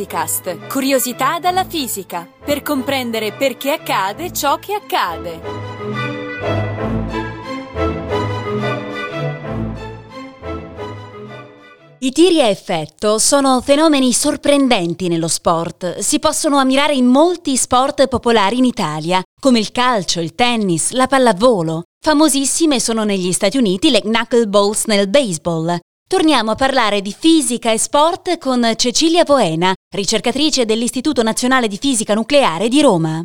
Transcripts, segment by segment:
Fisicast, curiosità dalla fisica, per comprendere perché accade ciò che accade. I tiri a effetto sono fenomeni sorprendenti nello sport. Si possono ammirare in molti sport popolari in Italia, come il calcio, il tennis, la pallavolo. Famosissime sono negli Stati Uniti le knuckleballs nel baseball, Torniamo a parlare di fisica e sport con Cecilia Poena, ricercatrice dell'Istituto Nazionale di Fisica Nucleare di Roma.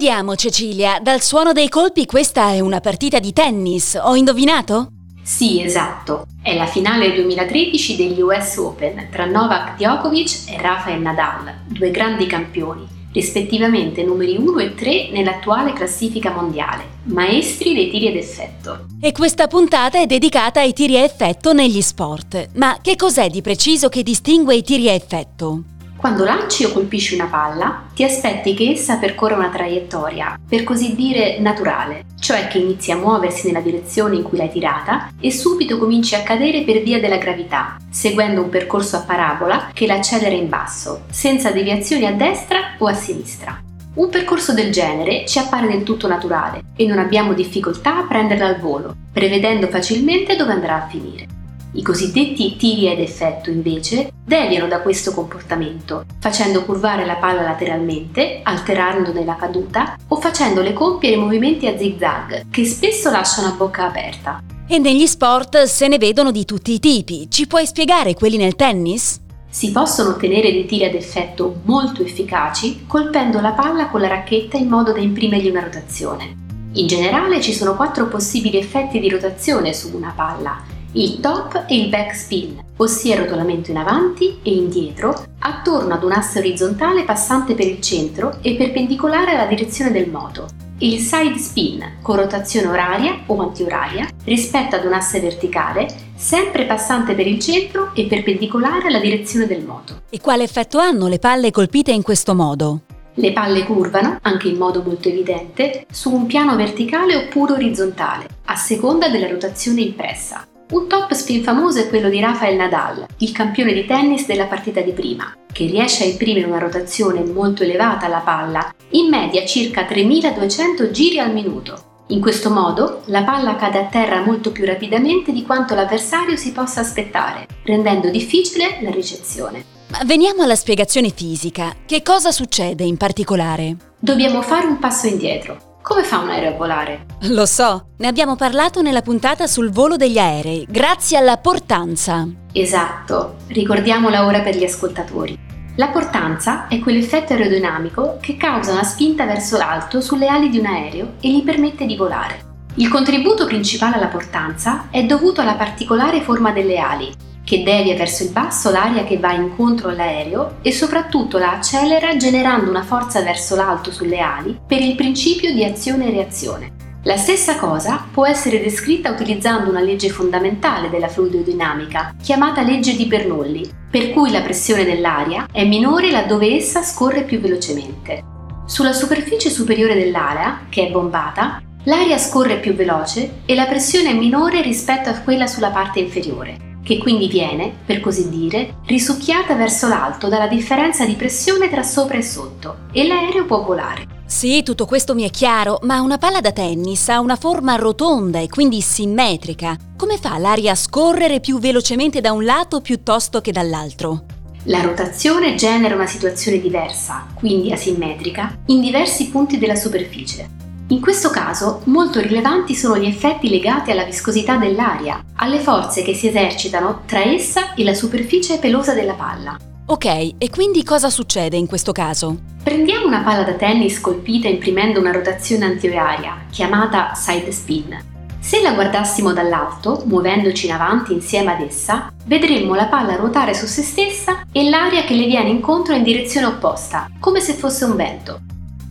Vediamo Cecilia, dal suono dei colpi questa è una partita di tennis, ho indovinato? Sì, esatto. È la finale 2013 degli US Open tra Novak Djokovic e Rafael Nadal, due grandi campioni, rispettivamente numeri 1 e 3 nell'attuale classifica mondiale, maestri dei tiri ad effetto. E questa puntata è dedicata ai tiri a effetto negli sport. Ma che cos'è di preciso che distingue i tiri a effetto? Quando lanci o colpisci una palla, ti aspetti che essa percorra una traiettoria, per così dire, naturale, cioè che inizi a muoversi nella direzione in cui l'hai tirata e subito cominci a cadere per via della gravità, seguendo un percorso a parabola che l'accelera in basso, senza deviazioni a destra o a sinistra. Un percorso del genere ci appare del tutto naturale e non abbiamo difficoltà a prenderla al volo, prevedendo facilmente dove andrà a finire. I cosiddetti tiri ad effetto, invece, deviano da questo comportamento, facendo curvare la palla lateralmente, alterandone la caduta o facendole compiere movimenti a zigzag, che spesso lasciano a bocca aperta. E negli sport se ne vedono di tutti i tipi. Ci puoi spiegare quelli nel tennis? Si possono ottenere dei tiri ad effetto molto efficaci colpendo la palla con la racchetta in modo da imprimergli una rotazione. In generale ci sono quattro possibili effetti di rotazione su una palla il top e il backspin, ossia il rotolamento in avanti e indietro attorno ad un asse orizzontale passante per il centro e perpendicolare alla direzione del moto. Il side spin, con rotazione oraria o antioraria, rispetto ad un asse verticale, sempre passante per il centro e perpendicolare alla direzione del moto. E quale effetto hanno le palle colpite in questo modo? Le palle curvano, anche in modo molto evidente, su un piano verticale oppure orizzontale, a seconda della rotazione impressa. Un top spin famoso è quello di Rafael Nadal, il campione di tennis della partita di prima, che riesce a imprimere una rotazione molto elevata alla palla, in media circa 3200 giri al minuto. In questo modo la palla cade a terra molto più rapidamente di quanto l'avversario si possa aspettare, rendendo difficile la ricezione. Ma veniamo alla spiegazione fisica. Che cosa succede in particolare? Dobbiamo fare un passo indietro. Come fa un aereo a volare? Lo so, ne abbiamo parlato nella puntata sul volo degli aerei, grazie alla portanza. Esatto, ricordiamola ora per gli ascoltatori. La portanza è quell'effetto aerodinamico che causa una spinta verso l'alto sulle ali di un aereo e gli permette di volare. Il contributo principale alla portanza è dovuto alla particolare forma delle ali, che devia verso il basso l'aria che va incontro all'aereo e soprattutto la accelera generando una forza verso l'alto sulle ali per il principio di azione e reazione. La stessa cosa può essere descritta utilizzando una legge fondamentale della fluidodinamica, chiamata legge di Bernoulli, per cui la pressione dell'aria è minore laddove essa scorre più velocemente. Sulla superficie superiore dell'area, che è bombata, l'aria scorre più veloce e la pressione è minore rispetto a quella sulla parte inferiore che quindi viene, per così dire, risucchiata verso l'alto dalla differenza di pressione tra sopra e sotto e l'aereo può volare. Sì, tutto questo mi è chiaro, ma una palla da tennis ha una forma rotonda e quindi simmetrica. Come fa l'aria a scorrere più velocemente da un lato piuttosto che dall'altro? La rotazione genera una situazione diversa, quindi asimmetrica, in diversi punti della superficie. In questo caso molto rilevanti sono gli effetti legati alla viscosità dell'aria, alle forze che si esercitano tra essa e la superficie pelosa della palla. Ok, e quindi cosa succede in questo caso? Prendiamo una palla da tennis colpita imprimendo una rotazione antioraria, chiamata side spin. Se la guardassimo dall'alto, muovendoci in avanti insieme ad essa, vedremmo la palla ruotare su se stessa e l'aria che le viene incontro in direzione opposta, come se fosse un vento.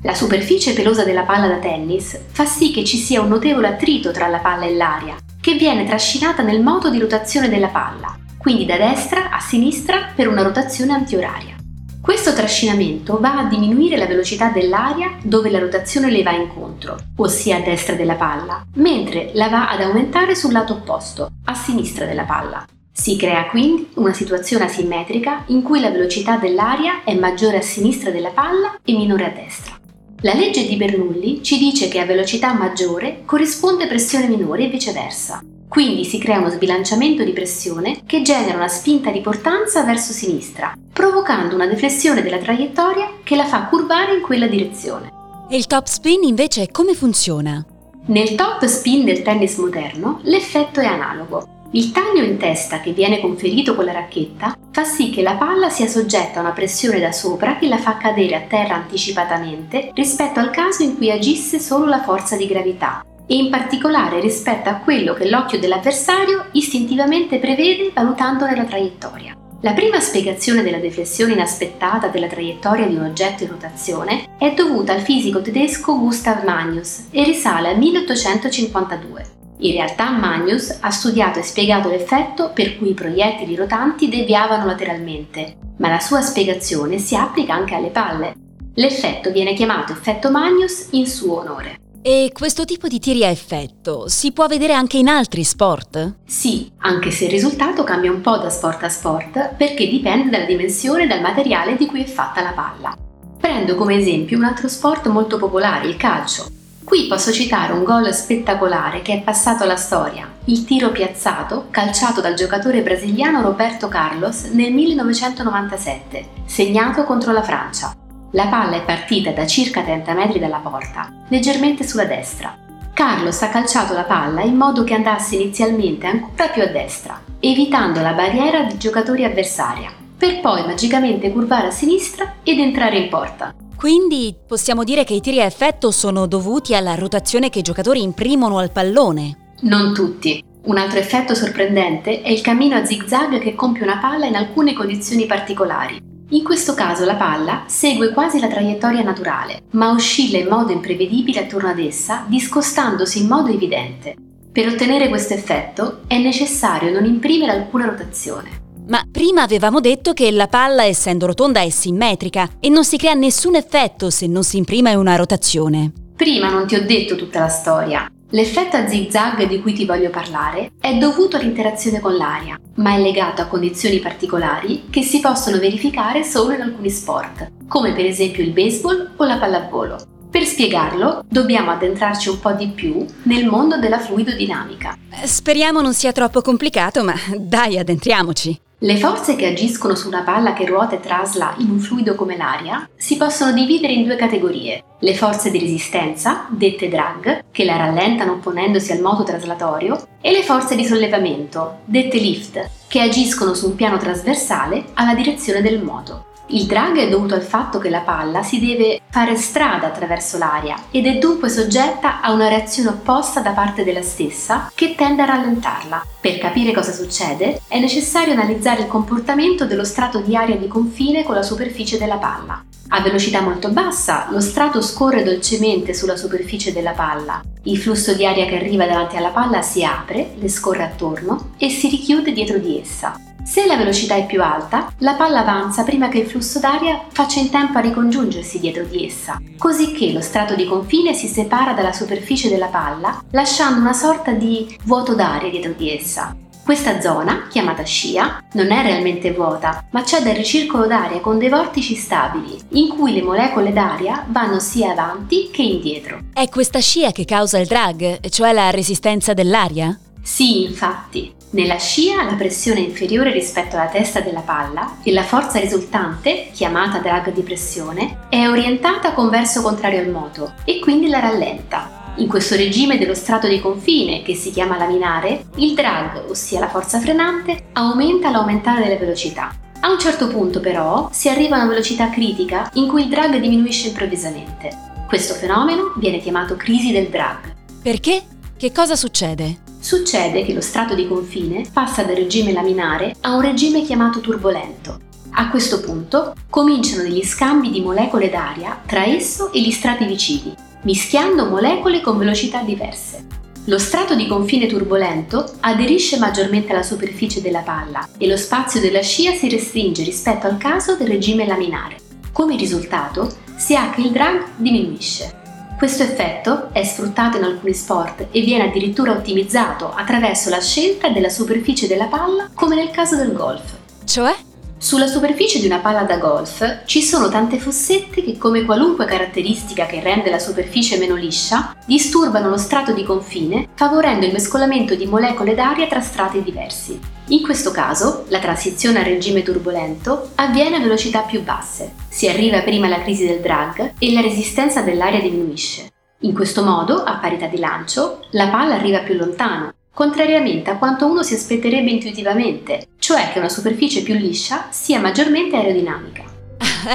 La superficie pelosa della palla da tennis fa sì che ci sia un notevole attrito tra la palla e l'aria, che viene trascinata nel moto di rotazione della palla, quindi da destra a sinistra per una rotazione antioraria. Questo trascinamento va a diminuire la velocità dell'aria dove la rotazione le va incontro, ossia a destra della palla, mentre la va ad aumentare sul lato opposto, a sinistra della palla. Si crea quindi una situazione asimmetrica in cui la velocità dell'aria è maggiore a sinistra della palla e minore a destra. La legge di Bernoulli ci dice che a velocità maggiore corrisponde pressione minore e viceversa. Quindi si crea uno sbilanciamento di pressione che genera una spinta di portanza verso sinistra, provocando una deflessione della traiettoria che la fa curvare in quella direzione. E il top spin invece come funziona? Nel top spin del tennis moderno l'effetto è analogo. Il taglio in testa che viene conferito con la racchetta fa sì che la palla sia soggetta a una pressione da sopra che la fa cadere a terra anticipatamente rispetto al caso in cui agisse solo la forza di gravità e in particolare rispetto a quello che l'occhio dell'avversario istintivamente prevede valutandone la traiettoria. La prima spiegazione della deflessione inaspettata della traiettoria di un oggetto in rotazione è dovuta al fisico tedesco Gustav Magnus e risale al 1852. In realtà Magnus ha studiato e spiegato l'effetto per cui i proiettili rotanti deviavano lateralmente, ma la sua spiegazione si applica anche alle palle. L'effetto viene chiamato effetto Magnus in suo onore. E questo tipo di tiri a effetto si può vedere anche in altri sport? Sì, anche se il risultato cambia un po' da sport a sport perché dipende dalla dimensione e dal materiale di cui è fatta la palla. Prendo come esempio un altro sport molto popolare, il calcio. Qui posso citare un gol spettacolare che è passato alla storia, il tiro piazzato calciato dal giocatore brasiliano Roberto Carlos nel 1997, segnato contro la Francia. La palla è partita da circa 30 metri dalla porta, leggermente sulla destra. Carlos ha calciato la palla in modo che andasse inizialmente ancora più a destra, evitando la barriera di giocatori avversaria, per poi magicamente curvare a sinistra ed entrare in porta. Quindi possiamo dire che i tiri a effetto sono dovuti alla rotazione che i giocatori imprimono al pallone? Non tutti. Un altro effetto sorprendente è il cammino a zigzag che compie una palla in alcune condizioni particolari. In questo caso la palla segue quasi la traiettoria naturale, ma oscilla in modo imprevedibile attorno ad essa, discostandosi in modo evidente. Per ottenere questo effetto è necessario non imprimere alcuna rotazione. Ma prima avevamo detto che la palla, essendo rotonda, è simmetrica e non si crea nessun effetto se non si imprime una rotazione. Prima non ti ho detto tutta la storia. L'effetto a zigzag di cui ti voglio parlare è dovuto all'interazione con l'aria, ma è legato a condizioni particolari che si possono verificare solo in alcuni sport, come per esempio il baseball o la pallavolo. Per spiegarlo, dobbiamo addentrarci un po' di più nel mondo della fluidodinamica. Speriamo non sia troppo complicato, ma dai, addentriamoci. Le forze che agiscono su una palla che ruota e trasla in un fluido come l'aria si possono dividere in due categorie. Le forze di resistenza, dette drag, che la rallentano opponendosi al moto traslatorio, e le forze di sollevamento, dette lift, che agiscono su un piano trasversale alla direzione del moto. Il drag è dovuto al fatto che la palla si deve fare strada attraverso l'aria ed è dunque soggetta a una reazione opposta da parte della stessa che tende a rallentarla. Per capire cosa succede è necessario analizzare il comportamento dello strato di aria di confine con la superficie della palla. A velocità molto bassa lo strato scorre dolcemente sulla superficie della palla. Il flusso di aria che arriva davanti alla palla si apre, le scorre attorno e si richiude dietro di essa. Se la velocità è più alta, la palla avanza prima che il flusso d'aria faccia in tempo a ricongiungersi dietro di essa, così che lo strato di confine si separa dalla superficie della palla, lasciando una sorta di vuoto d'aria dietro di essa. Questa zona, chiamata scia, non è realmente vuota, ma c'è del ricircolo d'aria con dei vortici stabili, in cui le molecole d'aria vanno sia avanti che indietro. È questa scia che causa il drag, cioè la resistenza dell'aria? Sì, infatti. Nella scia la pressione è inferiore rispetto alla testa della palla e la forza risultante, chiamata drag di pressione, è orientata con verso contrario al moto e quindi la rallenta. In questo regime dello strato di confine, che si chiama laminare, il drag, ossia la forza frenante, aumenta all'aumentare della velocità. A un certo punto però si arriva a una velocità critica in cui il drag diminuisce improvvisamente. Questo fenomeno viene chiamato crisi del drag. Perché? Che cosa succede? Succede che lo strato di confine passa dal regime laminare a un regime chiamato turbolento. A questo punto cominciano degli scambi di molecole d'aria tra esso e gli strati vicini, mischiando molecole con velocità diverse. Lo strato di confine turbolento aderisce maggiormente alla superficie della palla e lo spazio della scia si restringe rispetto al caso del regime laminare. Come risultato si ha che il drag diminuisce. Questo effetto è sfruttato in alcuni sport e viene addirittura ottimizzato attraverso la scelta della superficie della palla come nel caso del golf. Cioè? Sulla superficie di una palla da golf ci sono tante fossette che, come qualunque caratteristica che rende la superficie meno liscia, disturbano lo strato di confine, favorendo il mescolamento di molecole d'aria tra strati diversi. In questo caso, la transizione al regime turbolento avviene a velocità più basse. Si arriva prima alla crisi del drag e la resistenza dell'aria diminuisce. In questo modo, a parità di lancio, la palla arriva più lontano, contrariamente a quanto uno si aspetterebbe intuitivamente, cioè che una superficie più liscia sia maggiormente aerodinamica.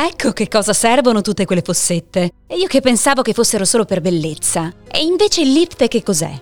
Ecco che cosa servono tutte quelle fossette. E io che pensavo che fossero solo per bellezza. E invece il lift che cos'è?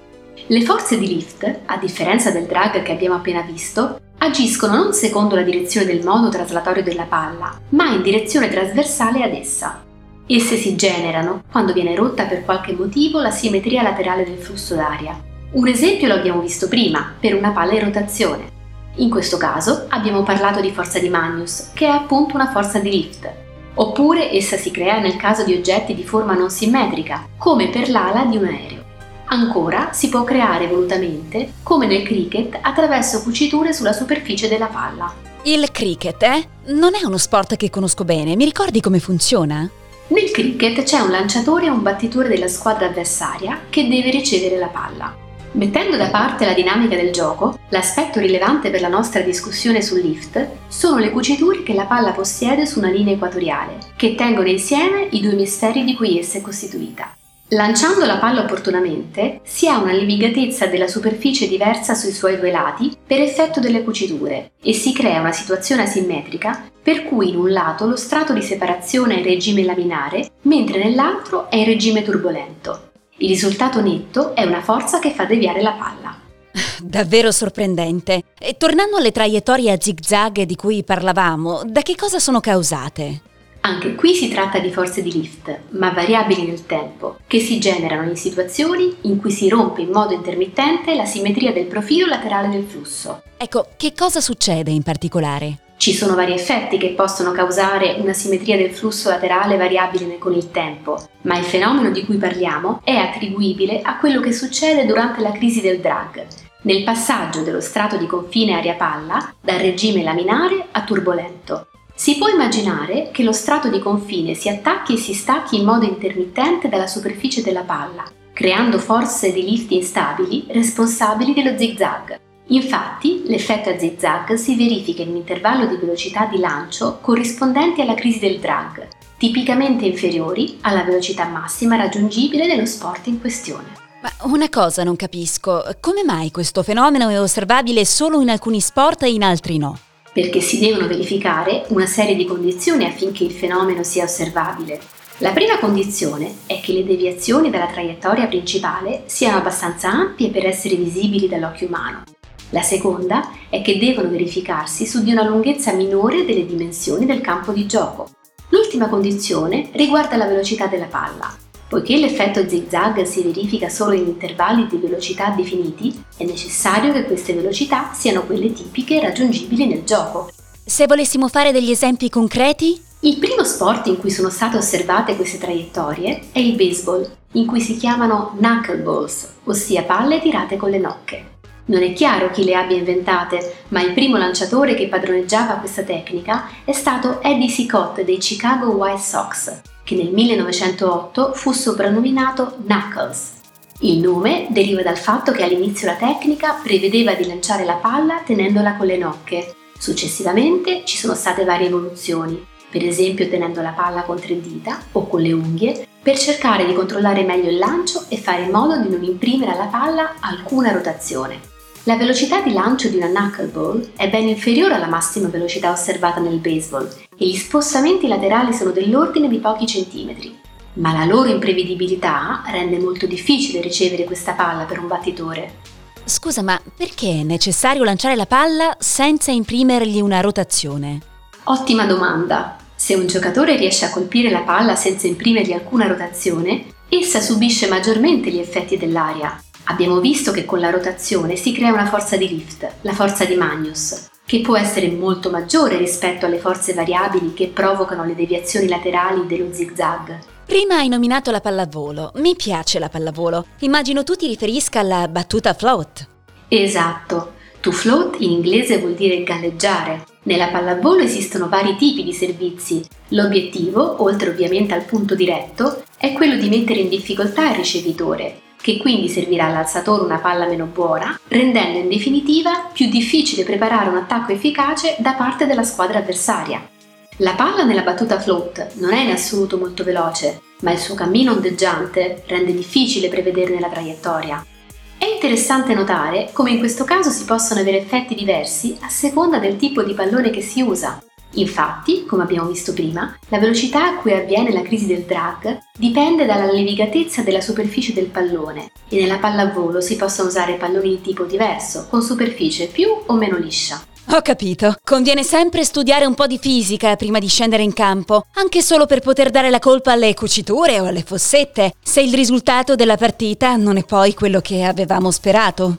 Le forze di lift, a differenza del drag che abbiamo appena visto, agiscono non secondo la direzione del modo traslatorio della palla, ma in direzione trasversale ad essa. Esse si generano quando viene rotta per qualche motivo la simmetria laterale del flusso d'aria, un esempio lo abbiamo visto prima, per una palla in rotazione. In questo caso abbiamo parlato di forza di Magnus, che è appunto una forza di lift. Oppure essa si crea nel caso di oggetti di forma non simmetrica, come per l'ala di un aereo. Ancora si può creare volutamente, come nel cricket, attraverso cuciture sulla superficie della palla. Il cricket, eh? Non è uno sport che conosco bene, mi ricordi come funziona? Nel cricket c'è un lanciatore e un battitore della squadra avversaria che deve ricevere la palla. Mettendo da parte la dinamica del gioco, l'aspetto rilevante per la nostra discussione sul lift sono le cuciture che la palla possiede su una linea equatoriale, che tengono insieme i due misteri di cui essa è costituita. Lanciando la palla opportunamente, si ha una levigatezza della superficie diversa sui suoi due lati per effetto delle cuciture e si crea una situazione asimmetrica per cui in un lato lo strato di separazione è in regime laminare, mentre nell'altro è in regime turbolento. Il risultato netto è una forza che fa deviare la palla. Davvero sorprendente. E tornando alle traiettorie a zigzag di cui parlavamo, da che cosa sono causate? Anche qui si tratta di forze di lift, ma variabili nel tempo, che si generano in situazioni in cui si rompe in modo intermittente la simmetria del profilo laterale del flusso. Ecco, che cosa succede in particolare? Ci sono vari effetti che possono causare una simmetria del flusso laterale variabile con il tempo, ma il fenomeno di cui parliamo è attribuibile a quello che succede durante la crisi del drag, nel passaggio dello strato di confine aria-palla dal regime laminare a turbolento. Si può immaginare che lo strato di confine si attacchi e si stacchi in modo intermittente dalla superficie della palla, creando forze di lift instabili responsabili dello zigzag. Infatti, l'effetto a zigzag si verifica in un intervallo di velocità di lancio corrispondenti alla crisi del drag, tipicamente inferiori alla velocità massima raggiungibile nello sport in questione. Ma una cosa non capisco, come mai questo fenomeno è osservabile solo in alcuni sport e in altri no? Perché si devono verificare una serie di condizioni affinché il fenomeno sia osservabile. La prima condizione è che le deviazioni dalla traiettoria principale siano abbastanza ampie per essere visibili dall'occhio umano. La seconda è che devono verificarsi su di una lunghezza minore delle dimensioni del campo di gioco. L'ultima condizione riguarda la velocità della palla. Poiché l'effetto zigzag si verifica solo in intervalli di velocità definiti, è necessario che queste velocità siano quelle tipiche raggiungibili nel gioco. Se volessimo fare degli esempi concreti? Il primo sport in cui sono state osservate queste traiettorie è il baseball, in cui si chiamano knuckleballs, ossia palle tirate con le nocche. Non è chiaro chi le abbia inventate, ma il primo lanciatore che padroneggiava questa tecnica è stato Eddie Sicott dei Chicago White Sox, che nel 1908 fu soprannominato Knuckles. Il nome deriva dal fatto che all'inizio la tecnica prevedeva di lanciare la palla tenendola con le nocche. Successivamente ci sono state varie evoluzioni, per esempio tenendo la palla con tre dita o con le unghie, per cercare di controllare meglio il lancio e fare in modo di non imprimere alla palla alcuna rotazione. La velocità di lancio di una knuckleball è ben inferiore alla massima velocità osservata nel baseball e gli spostamenti laterali sono dell'ordine di pochi centimetri. Ma la loro imprevedibilità rende molto difficile ricevere questa palla per un battitore. Scusa, ma perché è necessario lanciare la palla senza imprimergli una rotazione? Ottima domanda. Se un giocatore riesce a colpire la palla senza imprimergli alcuna rotazione, essa subisce maggiormente gli effetti dell'aria. Abbiamo visto che con la rotazione si crea una forza di lift, la forza di Magnus, che può essere molto maggiore rispetto alle forze variabili che provocano le deviazioni laterali dello zigzag. Prima hai nominato la pallavolo. Mi piace la pallavolo. Immagino tu ti riferisca alla battuta float. Esatto. To float in inglese vuol dire galleggiare. Nella pallavolo esistono vari tipi di servizi. L'obiettivo, oltre ovviamente al punto diretto, è quello di mettere in difficoltà il ricevitore, che quindi servirà all'alzatore una palla meno buona, rendendo in definitiva più difficile preparare un attacco efficace da parte della squadra avversaria. La palla nella battuta float non è in assoluto molto veloce, ma il suo cammino ondeggiante rende difficile prevederne la traiettoria. È interessante notare come in questo caso si possono avere effetti diversi a seconda del tipo di pallone che si usa. Infatti, come abbiamo visto prima, la velocità a cui avviene la crisi del drag dipende dalla levigatezza della superficie del pallone e nella pallavolo si possono usare palloni di tipo diverso, con superficie più o meno liscia. Ho capito. Conviene sempre studiare un po' di fisica prima di scendere in campo, anche solo per poter dare la colpa alle cuciture o alle fossette, se il risultato della partita non è poi quello che avevamo sperato.